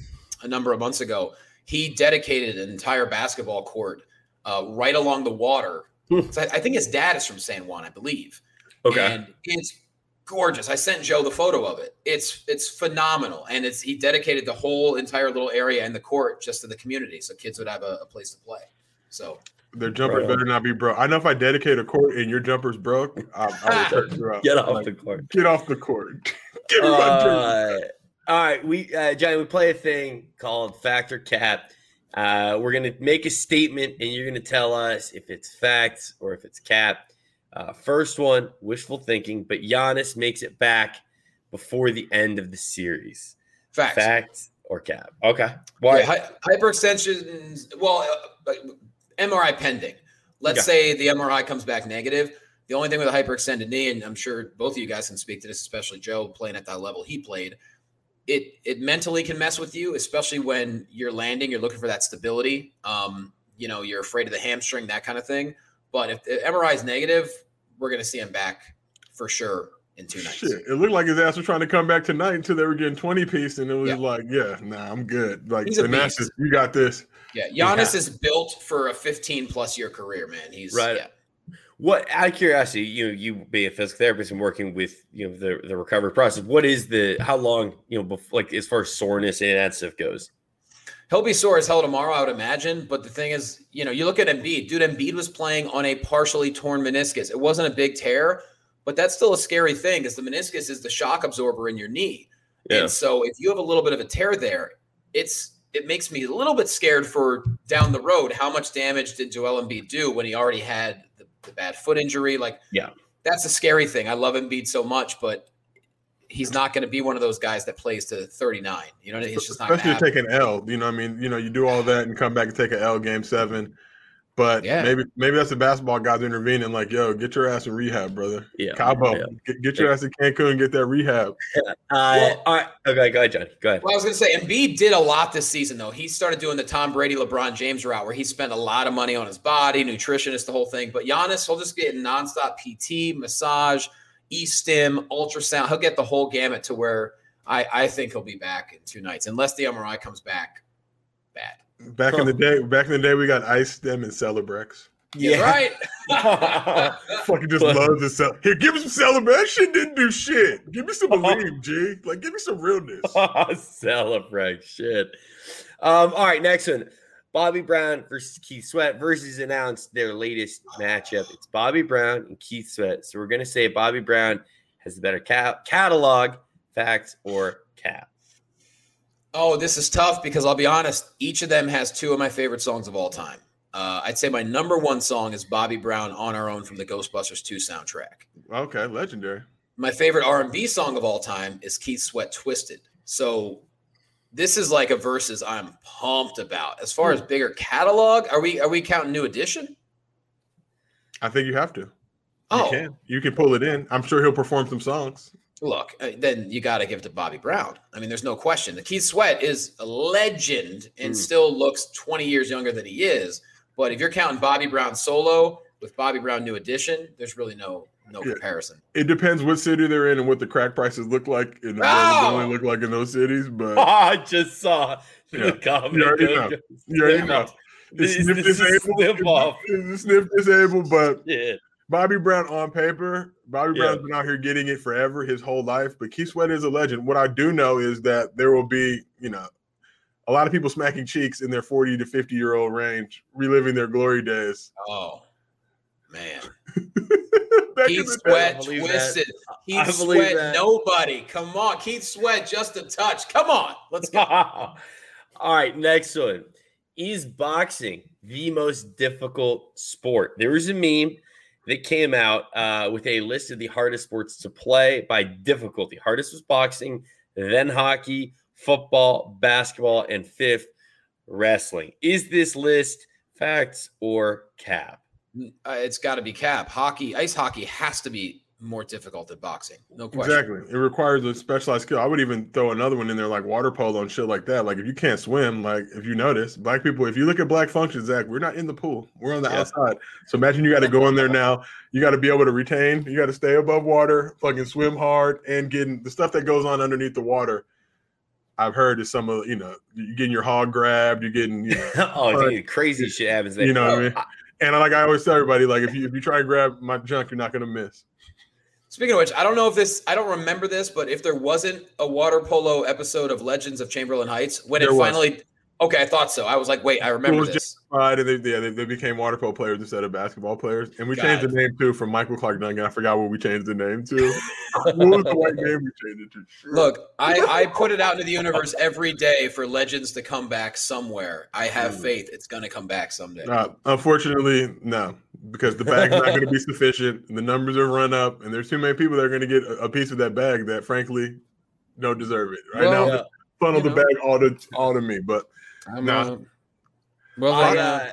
[SPEAKER 4] a number of months ago. He dedicated an entire basketball court uh, right along the water.
[SPEAKER 1] Hmm.
[SPEAKER 4] So I, I think his dad is from San Juan, I believe.
[SPEAKER 1] Okay,
[SPEAKER 4] and it's gorgeous. I sent Joe the photo of it. It's it's phenomenal, and it's he dedicated the whole entire little area and the court just to the community, so kids would have a, a place to play. So
[SPEAKER 2] Their jumpers
[SPEAKER 1] Right.
[SPEAKER 2] better not be broke. I know if I dedicate a court and your jumper's broke, I, I will check you out.
[SPEAKER 1] get off
[SPEAKER 2] Like,
[SPEAKER 1] the court.
[SPEAKER 2] Get off the court. Give me my jersey.
[SPEAKER 1] Uh, all right, we uh, Johnny, we play a thing called Factor Cap. Uh, we're going to make a statement, and you're going to tell us if it's facts or if it's cap. Uh, first one, wishful thinking, but Giannis makes it back before the end of the series.
[SPEAKER 4] Facts.
[SPEAKER 1] Facts or cap? Okay.
[SPEAKER 4] Why? Yeah, hy- hyperextension. Well, uh, MRI pending. Let's say the MRI comes back negative. The only thing with a hyperextended knee, and I'm sure both of you guys can speak to this, especially Joe playing at that level he played. It it mentally can mess with you, especially when you're landing. You're looking for that stability. Um, you know, you're afraid of the hamstring, that kind of thing. But if the MRI is negative, we're going to see him back for sure in two nights. Shit,
[SPEAKER 2] it looked like his ass was trying to come back tonight until they were getting 20 piece, and it was yeah. like, yeah, nah, I'm good. Like, He's the you got this.
[SPEAKER 4] Yeah, Giannis yeah. is built for a 15 plus year career, man. He's
[SPEAKER 1] right.
[SPEAKER 4] Yeah.
[SPEAKER 1] What out of curiosity, you know, you being a physical therapist and working with you know the the recovery process, what is the how long you know before, like as far as soreness and that stuff goes?
[SPEAKER 4] He'll be sore as hell tomorrow, I would imagine. But the thing is, you know, you look at Embiid, dude. Embiid was playing on a partially torn meniscus. It wasn't a big tear, but that's still a scary thing because the meniscus is the shock absorber in your knee. Yeah. And so if you have a little bit of a tear there, it's it makes me a little bit scared for down the road. How much damage did Joel Embiid do when he already had the, the bad foot injury? Like,
[SPEAKER 1] yeah,
[SPEAKER 4] that's a scary thing. I love Embiid so much, but he's not going to be one of those guys that plays to 39. You know, it's just not.
[SPEAKER 2] Especially take an L. You know, I mean, you know, you do all that and come back and take an L game seven. But yeah. maybe maybe that's the basketball guys intervening, like, yo, get your ass in rehab, brother.
[SPEAKER 1] Yeah.
[SPEAKER 2] Cabo,
[SPEAKER 1] yeah.
[SPEAKER 2] Get, get your ass in Cancun and get that rehab.
[SPEAKER 1] Uh, well, all right. Okay, go ahead, Johnny. Go ahead.
[SPEAKER 4] Well, I was gonna say Embiid did a lot this season though. He started doing the Tom Brady, LeBron James route where he spent a lot of money on his body, nutritionist, the whole thing. But Giannis, he'll just get nonstop PT, massage, e-stim, ultrasound. He'll get the whole gamut to where I, I think he'll be back in two nights, unless the MRI comes back bad.
[SPEAKER 2] Back in the day, back in the day, we got e-stim and Celebrex.
[SPEAKER 4] Yeah, right.
[SPEAKER 2] Fucking just love to sell. Here, give me some Celebrex. That shit didn't do shit. Give me some believe, G. Like, give me some realness.
[SPEAKER 1] Celebrex, shit. Um, all right, next one. Bobby Brown versus Keith Sweat versus announced their latest matchup. It's Bobby Brown and Keith Sweat. So we're gonna say Bobby Brown has the better catalog, facts, or cap.
[SPEAKER 4] Oh, this is tough because I'll be honest. Each of them has two of my favorite songs of all time. Uh, I'd say my number one song is Bobby Brown "On Our Own" from the Ghostbusters 2 soundtrack.
[SPEAKER 2] Okay, legendary.
[SPEAKER 4] My favorite R&B song of all time is Keith Sweat "Twisted." So this is like a verses I'm pumped about. As far as hmm. bigger catalog, are we are we counting New Edition?
[SPEAKER 2] I think you have to.
[SPEAKER 4] Oh,
[SPEAKER 2] you can. You can pull it in. I'm sure he'll perform some songs.
[SPEAKER 4] Look, uh, then you got to give it to Bobby Brown. I mean, there's no question. The Keith Sweat is a legend and mm. still looks 20 years younger than he is. But if you're counting Bobby Brown solo with Bobby Brown New Edition, there's really no no yeah. comparison.
[SPEAKER 2] It depends what city they're in and what the crack prices look like and oh! only look like in those cities. But
[SPEAKER 1] I just saw
[SPEAKER 2] yeah. the comment. You already know. You already know. It's sniff disabled. It's sniff disabled, but
[SPEAKER 1] yeah.
[SPEAKER 2] Bobby Brown on paper, Bobby yeah. Brown's been out here getting it forever, his whole life. But Keith Sweat is a legend. What I do know is that there will be, you know, a lot of people smacking cheeks in their 40 to 50 year old range, reliving their glory days.
[SPEAKER 4] Oh, man. Keith Sweat twisted. That. Keith Sweat, that. nobody. Come on. Keith Sweat, just a touch. Come on. Let's go.
[SPEAKER 1] All right. Next one. Is boxing the most difficult sport? There was a meme that came out uh, with a list of the hardest sports to play by difficulty. Hardest was boxing, then hockey, football, basketball, and fifth, wrestling. Is this list facts or cap?
[SPEAKER 4] Uh, it's got to be cap. Hockey, ice hockey has to be more difficult than boxing. No question.
[SPEAKER 2] Exactly. It requires a specialized skill. I would even throw another one in there like water polo and shit like that. Like if you can't swim, like if you notice, black people, if you look at black function, Zach, we're not in the pool. We're on the yeah. outside. So imagine you got to go in there now. You got to be able to retain, you got to stay above water, fucking swim hard, and getting the stuff that goes on underneath the water. I've heard is some of you know, you're getting your hog grabbed, you're getting you know,
[SPEAKER 1] oh, dude, crazy shit happens there.
[SPEAKER 2] You know what I oh, mean? And like I always tell everybody, like if you if you try to grab my junk, you're not gonna miss.
[SPEAKER 4] Speaking of which, I don't know if this, I don't remember this, but if there wasn't a water polo episode of Legends of Chamberlain Heights, when there it was. finally, Okay, I thought so. I was like, wait, I remember it
[SPEAKER 2] was
[SPEAKER 4] this.
[SPEAKER 2] Right, and they, yeah, they, they became water polo players instead of basketball players. And we changed the name too from Michael Clarke Duncan. I forgot what we changed the name to. what was the white name we changed it to?
[SPEAKER 4] Look, I, I put it out into the universe every day for legends to come back somewhere. I have faith it's going to come back someday.
[SPEAKER 2] Uh, unfortunately, no, because the bag's not going to be sufficient. And the numbers are run up, and there's too many people that are going to get a, a piece of that bag that, frankly, don't deserve it. Right
[SPEAKER 4] Well,
[SPEAKER 2] now,
[SPEAKER 1] Yeah.
[SPEAKER 2] funnel
[SPEAKER 4] you
[SPEAKER 2] the
[SPEAKER 4] know.
[SPEAKER 2] bag all to all to me. But
[SPEAKER 4] I'm,
[SPEAKER 2] Nah.
[SPEAKER 4] uh, well,
[SPEAKER 1] I,
[SPEAKER 4] then, uh,
[SPEAKER 1] uh,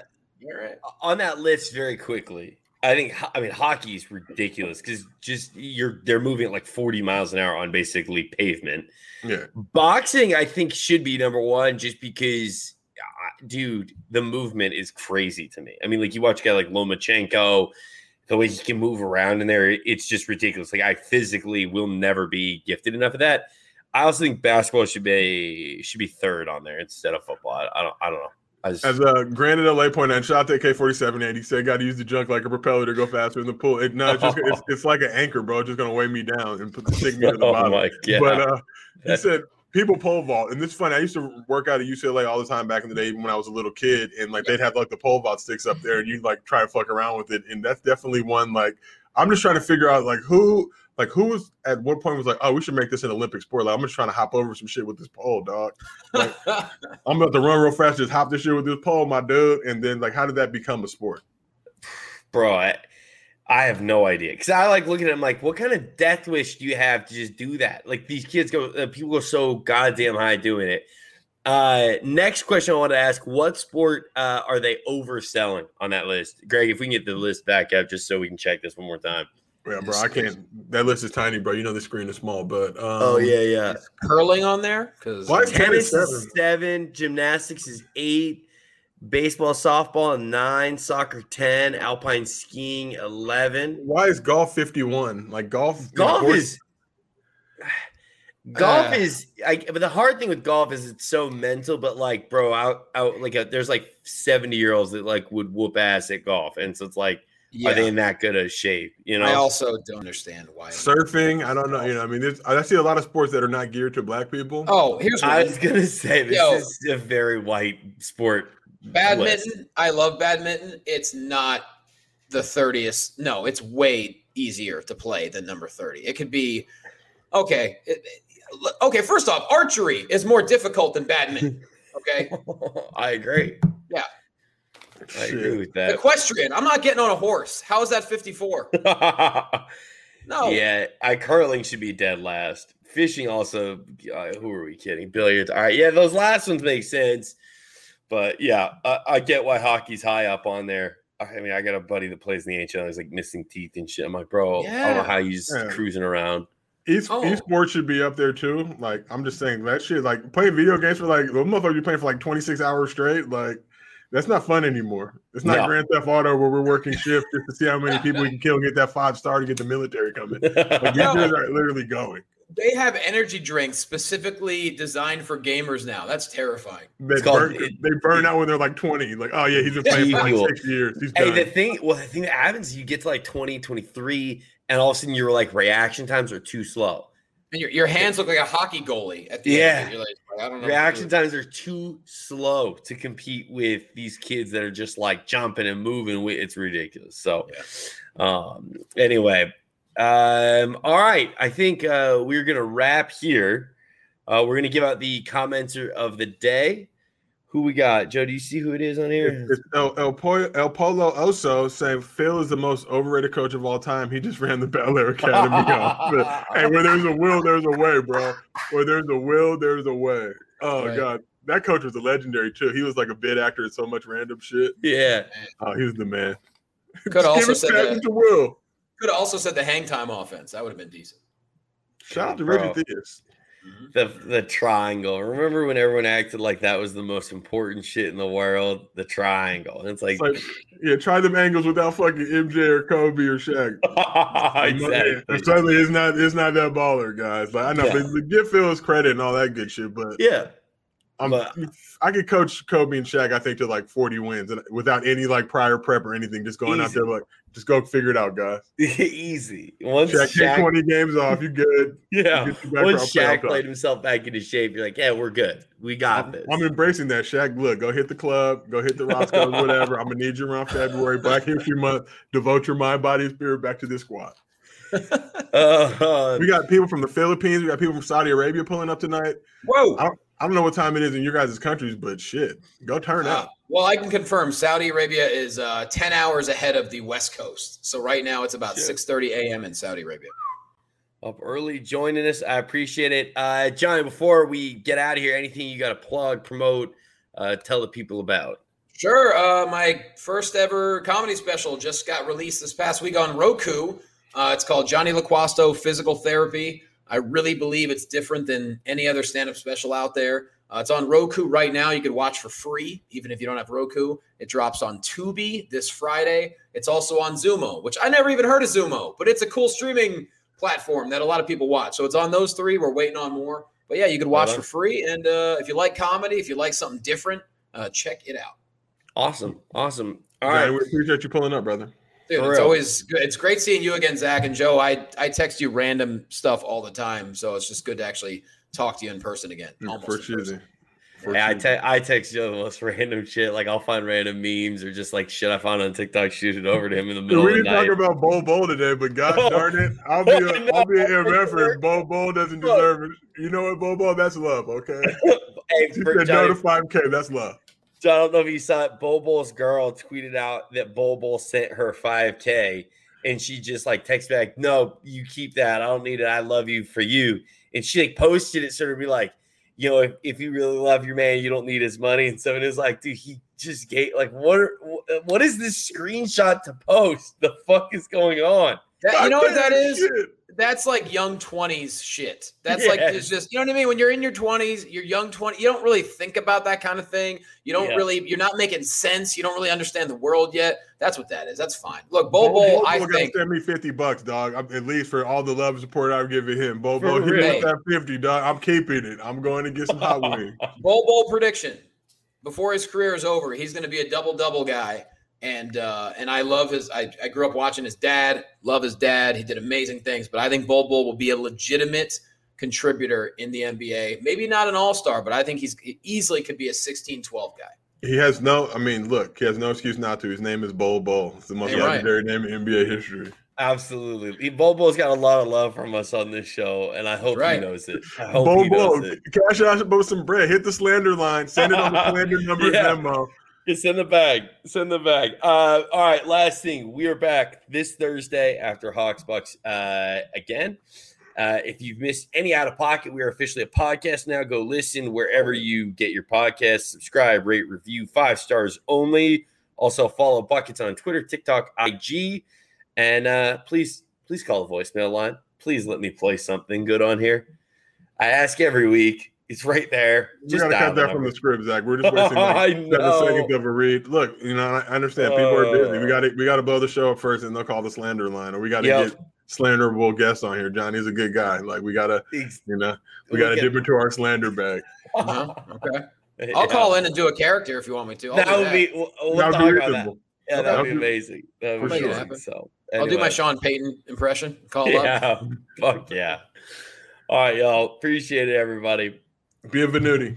[SPEAKER 4] all right.
[SPEAKER 1] on that list very quickly. I think I mean hockey is ridiculous because just you're they're moving at like 40 miles an hour on basically pavement.
[SPEAKER 2] yeah,
[SPEAKER 1] Boxing, I think, should be number one just because, dude, the movement is crazy to me. I mean, like you watch a guy like Lomachenko, the way he can move around in there, it's just ridiculous. Like I physically will never be gifted enough of that. I also think basketball should be should be third on there instead of football. I, don't I don't know. I just,
[SPEAKER 2] as uh, Granted LA pointed out, shot that K forty seven eighty said, "Got to use the junk like a propeller to go faster in the pool." It, no, it's just it's, it's like an anchor, bro. It's just gonna weigh me down and put the stick me to the
[SPEAKER 1] oh
[SPEAKER 2] bottom.
[SPEAKER 1] my god!
[SPEAKER 2] But uh, he said people pole vault, and this is funny. I used to work out at UCLA all the time back in the day, even when I was a little kid, and like they'd have like the pole vault sticks up there, and you'd like try to fuck around with it, and that's definitely one. Like I'm just trying to figure out like who. Like who was at one point was like, oh, we should make this an Olympic sport. Like I'm just trying to hop over some shit with this pole, dog. Like, I'm about to run real fast, just hop this shit with this pole, my dude. And then like, how did that become a sport?
[SPEAKER 1] bro. I, I have no idea because I like looking at them like, what kind of death wish do you have to just do that? Like these kids go, uh, people go so goddamn high doing it. Uh, next question I want to ask: What sport uh, are they overselling on that list? Greg, if we can get the list back up, just so we can check this one more time.
[SPEAKER 2] Yeah, bro, I can't. That list is tiny, bro. You know the screen is small, but um,
[SPEAKER 1] Oh yeah, yeah.
[SPEAKER 4] curling on there because
[SPEAKER 2] Why is
[SPEAKER 1] Tennis
[SPEAKER 2] Tennis
[SPEAKER 1] is seven, gymnastics is eight, baseball, softball nine, soccer ten, alpine skiing eleven.
[SPEAKER 2] Why is golf 51? Like golf, you know,
[SPEAKER 1] golf
[SPEAKER 2] horse-
[SPEAKER 1] is golf
[SPEAKER 4] Uh.
[SPEAKER 1] is I, but the hard thing with golf is it's so mental but like bro out out like a, there's like 70 year olds that like would whoop ass at golf and so it's like are they
[SPEAKER 4] yeah,
[SPEAKER 1] in that good a shape you know
[SPEAKER 4] I also don't understand why.
[SPEAKER 2] surfing. I don't know. You know, I mean, I see a lot of sports that are not geared to black people.
[SPEAKER 4] Oh, here's
[SPEAKER 1] i was gonna say this
[SPEAKER 4] Yo.
[SPEAKER 1] is a very white sport
[SPEAKER 4] badminton.
[SPEAKER 1] list.
[SPEAKER 4] I love badminton. It's not the 30th. No, it's way easier to play than number 30. It could be okay. it- it- okay, first off, archery is more difficult than badminton. Okay.
[SPEAKER 1] i agree Yeah.
[SPEAKER 2] i
[SPEAKER 1] agree with that
[SPEAKER 4] Equestrian. I'm not getting on a horse. How is that 54? No.
[SPEAKER 1] yeah i curling should be dead last fishing also uh, who are we kidding billiards all right yeah those last ones make sense but yeah I, I get why hockey's high up on there i mean i got a buddy that plays in the nhl he's like missing teeth and shit i'm like bro i don't know
[SPEAKER 4] Yeah.
[SPEAKER 1] how he's
[SPEAKER 2] Yeah.
[SPEAKER 1] cruising around
[SPEAKER 2] East,
[SPEAKER 4] Oh.
[SPEAKER 2] esports should be up there too. Like I'm just saying that shit. Like playing video games for like the motherfucker you playing for like 26 hours straight. Like that's not fun anymore. It's not
[SPEAKER 1] No.
[SPEAKER 2] Grand Theft Auto where we're working shift just to see how many people we can kill and get that five star to get the military coming. Like these
[SPEAKER 4] No.
[SPEAKER 2] guys are literally going.
[SPEAKER 4] They have energy drinks specifically designed for gamers now. That's terrifying.
[SPEAKER 2] They
[SPEAKER 1] It's called-
[SPEAKER 2] burn, they burn out when they're like 20. Like, oh yeah, he's been playing for like six years. He's
[SPEAKER 1] hey
[SPEAKER 2] done.
[SPEAKER 1] the thing well the thing that happens is you get to like 20 23 and all of a sudden your like reaction times are too slow
[SPEAKER 4] And your, your hands look like a hockey goalie at the end.
[SPEAKER 1] Yeah.
[SPEAKER 4] You're like, I don't know.
[SPEAKER 1] reaction times are too slow to compete with these kids that are just like jumping and moving it's ridiculous so um anyway um all right i think uh we're gonna wrap here uh we're gonna give out the commenter of the day who we got joe do you see who it is on here
[SPEAKER 2] It's El, El, Polo, El Polo Oso saying Phil is the most overrated coach of all time. He just ran the Bel Air Academy off. But, hey, where there's a will, there's a way, bro. Where there's a will, there's a way. Oh
[SPEAKER 4] Right.
[SPEAKER 2] god, that coach was a legendary too. He was like a bid actor in so much random shit.
[SPEAKER 1] yeah
[SPEAKER 2] Oh, he was the man.
[SPEAKER 4] Could also
[SPEAKER 2] give us
[SPEAKER 4] said
[SPEAKER 2] passes
[SPEAKER 4] that-
[SPEAKER 2] to Will.
[SPEAKER 4] Could have also said the hang time offense. That would have been decent.
[SPEAKER 2] Shout out to
[SPEAKER 1] Bro.
[SPEAKER 2] Reggie Theus. Mm-hmm.
[SPEAKER 1] the the triangle remember when everyone acted like that was the most important shit in the world the triangle and it's like,
[SPEAKER 2] It's like, yeah, try them angles without fucking MJ or Kobe or Shaq.
[SPEAKER 1] exactly
[SPEAKER 2] And suddenly it's not it's not that baller, guys. Like I know,
[SPEAKER 1] Yeah.
[SPEAKER 2] but but give Phil his credit and all that good shit, but
[SPEAKER 1] yeah
[SPEAKER 2] I'm,
[SPEAKER 1] But-
[SPEAKER 2] I could coach Kobe and Shaq, I think, to like 40 wins and without any like prior prep or anything. Just going out there like, just go figure it out, guys.
[SPEAKER 1] Easy. Once
[SPEAKER 2] Shaq,
[SPEAKER 1] Shaq,
[SPEAKER 2] 20 games off. You good?
[SPEAKER 1] yeah.
[SPEAKER 2] You
[SPEAKER 1] Once
[SPEAKER 2] for our playoff
[SPEAKER 1] Shaq played himself back into shape, you're like, yeah, we're good. We got
[SPEAKER 2] I'm,
[SPEAKER 1] this.
[SPEAKER 2] I'm embracing that, Shaq. Look, go hit the club, go hit the Roscoe's, whatever. I'm gonna need you around February, Black History Month. Devote your mind, body, and spirit back to this squad.
[SPEAKER 1] Uh,
[SPEAKER 2] We got people from the Philippines. We got people from Saudi Arabia pulling up tonight.
[SPEAKER 4] Whoa.
[SPEAKER 2] I I don't know what time it is in your guys' countries, but shit, go turn
[SPEAKER 4] Wow.
[SPEAKER 2] out.
[SPEAKER 4] Well, I can confirm Saudi Arabia is uh, 10 hours ahead of the West Coast. So right now it's about
[SPEAKER 1] Shit.
[SPEAKER 4] 6:30 a.m. in Saudi Arabia.
[SPEAKER 1] up early joining us. I appreciate it. Uh, Johnny, before we get out of here, anything you got to plug, promote, uh, tell the people about?
[SPEAKER 4] Sure. Uh, my first ever comedy special just got released this past week on Roku. Uh, it's called Johnny Loquasto Physical Therapy. I really believe it's different than any other stand up special out there. Uh, it's on Roku right now. You can watch for free, even if you don't have Roku. It drops on Tubi this Friday. It's also on Xumo, which I never even heard of Xumo, but it's a cool streaming platform that a lot of people watch. So it's on those three. We're waiting on more. But yeah, you can watch for free. And uh, if you like comedy, if you like something different, uh, check it out.
[SPEAKER 1] Awesome. Awesome. All
[SPEAKER 2] Johnny,
[SPEAKER 1] right.
[SPEAKER 2] we appreciate you pulling up, brother.
[SPEAKER 4] Dude,
[SPEAKER 1] For
[SPEAKER 4] it's
[SPEAKER 1] real.
[SPEAKER 4] always good. It's great seeing you again, Zach and Joe. I I text you random stuff all the time, so it's just good to actually talk to you in person again. Almost
[SPEAKER 2] For
[SPEAKER 4] in person.
[SPEAKER 2] For
[SPEAKER 1] Yeah, I, te- I text Joe the most random shit. Like I'll find random memes or just like shit I found on TikTok, shoot it over to him in the middle
[SPEAKER 2] we
[SPEAKER 1] of the
[SPEAKER 2] didn't talk about Bo Bo today, but God
[SPEAKER 1] Oh.
[SPEAKER 2] darn it, I'll be
[SPEAKER 1] I
[SPEAKER 2] a,
[SPEAKER 1] know.
[SPEAKER 2] I'll be an MFer if Bol Bol doesn't deserve it. You know what, Bo Bo? That's love, okay?
[SPEAKER 1] hey,
[SPEAKER 2] She
[SPEAKER 1] for
[SPEAKER 2] said no
[SPEAKER 1] Johnny,
[SPEAKER 2] to 5K. That's love.
[SPEAKER 1] John, I don't know if you saw it. Bobo's girl tweeted out that Bobo sent her 5K and she just like texted back, No, you keep that. I don't need it. I love you for you. And she like posted it, sort of be like, you know, if, if you really love your man, you don't need his money. And so it is like, dude, he just gave like what are, what is this screenshot to post? The fuck is going on?
[SPEAKER 4] That, you know what that is?
[SPEAKER 2] Shit.
[SPEAKER 4] That's like young twenties shit. That's like it's just you know what I mean. When you're in your twenties, you're young twenty. You don't really think about that kind of thing. You don't
[SPEAKER 1] Yeah.
[SPEAKER 4] really. You're not making sense. You don't really understand the world yet. That's what that is. That's fine. Look,
[SPEAKER 2] Bo
[SPEAKER 4] Bobo,
[SPEAKER 2] Bowl
[SPEAKER 4] I
[SPEAKER 2] gotta
[SPEAKER 4] think
[SPEAKER 2] send me 50 bucks, dog. I'm, at least for all the love and support I've given him. Bo
[SPEAKER 1] For
[SPEAKER 2] Bowl, hit me that 50, dog. I'm keeping it. I'm going to get some hot wings.
[SPEAKER 4] Bol Bol prediction. Before his career is over, he's going to be a double double guy, and uh, and I love his. I, I grew up watching his dad. Love his dad. He did amazing things, but I think Bol Bol will be a legitimate contributor in the NBA. Maybe not an all star, but I think he's he easily could be a 16-12 guy.
[SPEAKER 2] He has no, I mean, look, he has no excuse not to. His name is Bol Bol. It's the most
[SPEAKER 4] You're right.
[SPEAKER 2] legendary name in NBA history.
[SPEAKER 1] Absolutely. He- Bobo's got a lot of love from us on this show, and I hope
[SPEAKER 4] Right.
[SPEAKER 1] he knows it. I hope
[SPEAKER 2] Bol
[SPEAKER 1] he
[SPEAKER 2] Bol,
[SPEAKER 1] knows it.
[SPEAKER 2] cash out with some bread. Hit the slander line. Send it on the slander number
[SPEAKER 1] Yeah.
[SPEAKER 2] memo.
[SPEAKER 1] It's in the bag. It's in the bag. Uh, all right. Last thing, we are back this Thursday after Hawks Bucks uh, again. Uh, if you've missed any out of pocket, we are officially a podcast now. Go listen wherever you get your podcasts. Subscribe, rate, review, five stars only. Also follow Buckets on Twitter, TikTok, IG, and uh, please, please call the voicemail line. Please let me play something good on here. I ask every week. It's right there.
[SPEAKER 2] We got to cut that from
[SPEAKER 1] number.
[SPEAKER 2] the script, Zach. We're just wasting
[SPEAKER 1] I
[SPEAKER 2] like seven seconds of a read. Look, you know, I I understand people are busy. We
[SPEAKER 1] Uh.
[SPEAKER 2] got to we got to blow the show up first, and they'll call the slander line, or we got to
[SPEAKER 1] Yep.
[SPEAKER 2] get slanderable guests on here. Johnny's a good guy. Like we got to,
[SPEAKER 1] Ex-
[SPEAKER 2] you know, we
[SPEAKER 1] Look
[SPEAKER 2] got to
[SPEAKER 1] at-
[SPEAKER 2] dip into our slander bag.
[SPEAKER 4] Uh-huh. Okay, I'll call in and do a character if you want me to. I'll
[SPEAKER 1] That would
[SPEAKER 4] that.
[SPEAKER 1] be. We'll, we'll
[SPEAKER 2] That would
[SPEAKER 1] talk
[SPEAKER 2] be
[SPEAKER 1] about that. Yeah, that would be
[SPEAKER 2] Okay.
[SPEAKER 1] amazing. That would
[SPEAKER 2] For
[SPEAKER 1] be
[SPEAKER 2] sure.
[SPEAKER 1] amazing. So,
[SPEAKER 4] I'll do my
[SPEAKER 1] anyway.
[SPEAKER 4] Sean Payton impression. Call up.
[SPEAKER 1] Yeah, fuck yeah. All right, y'all. Appreciate it, everybody.
[SPEAKER 2] Bienvenuti.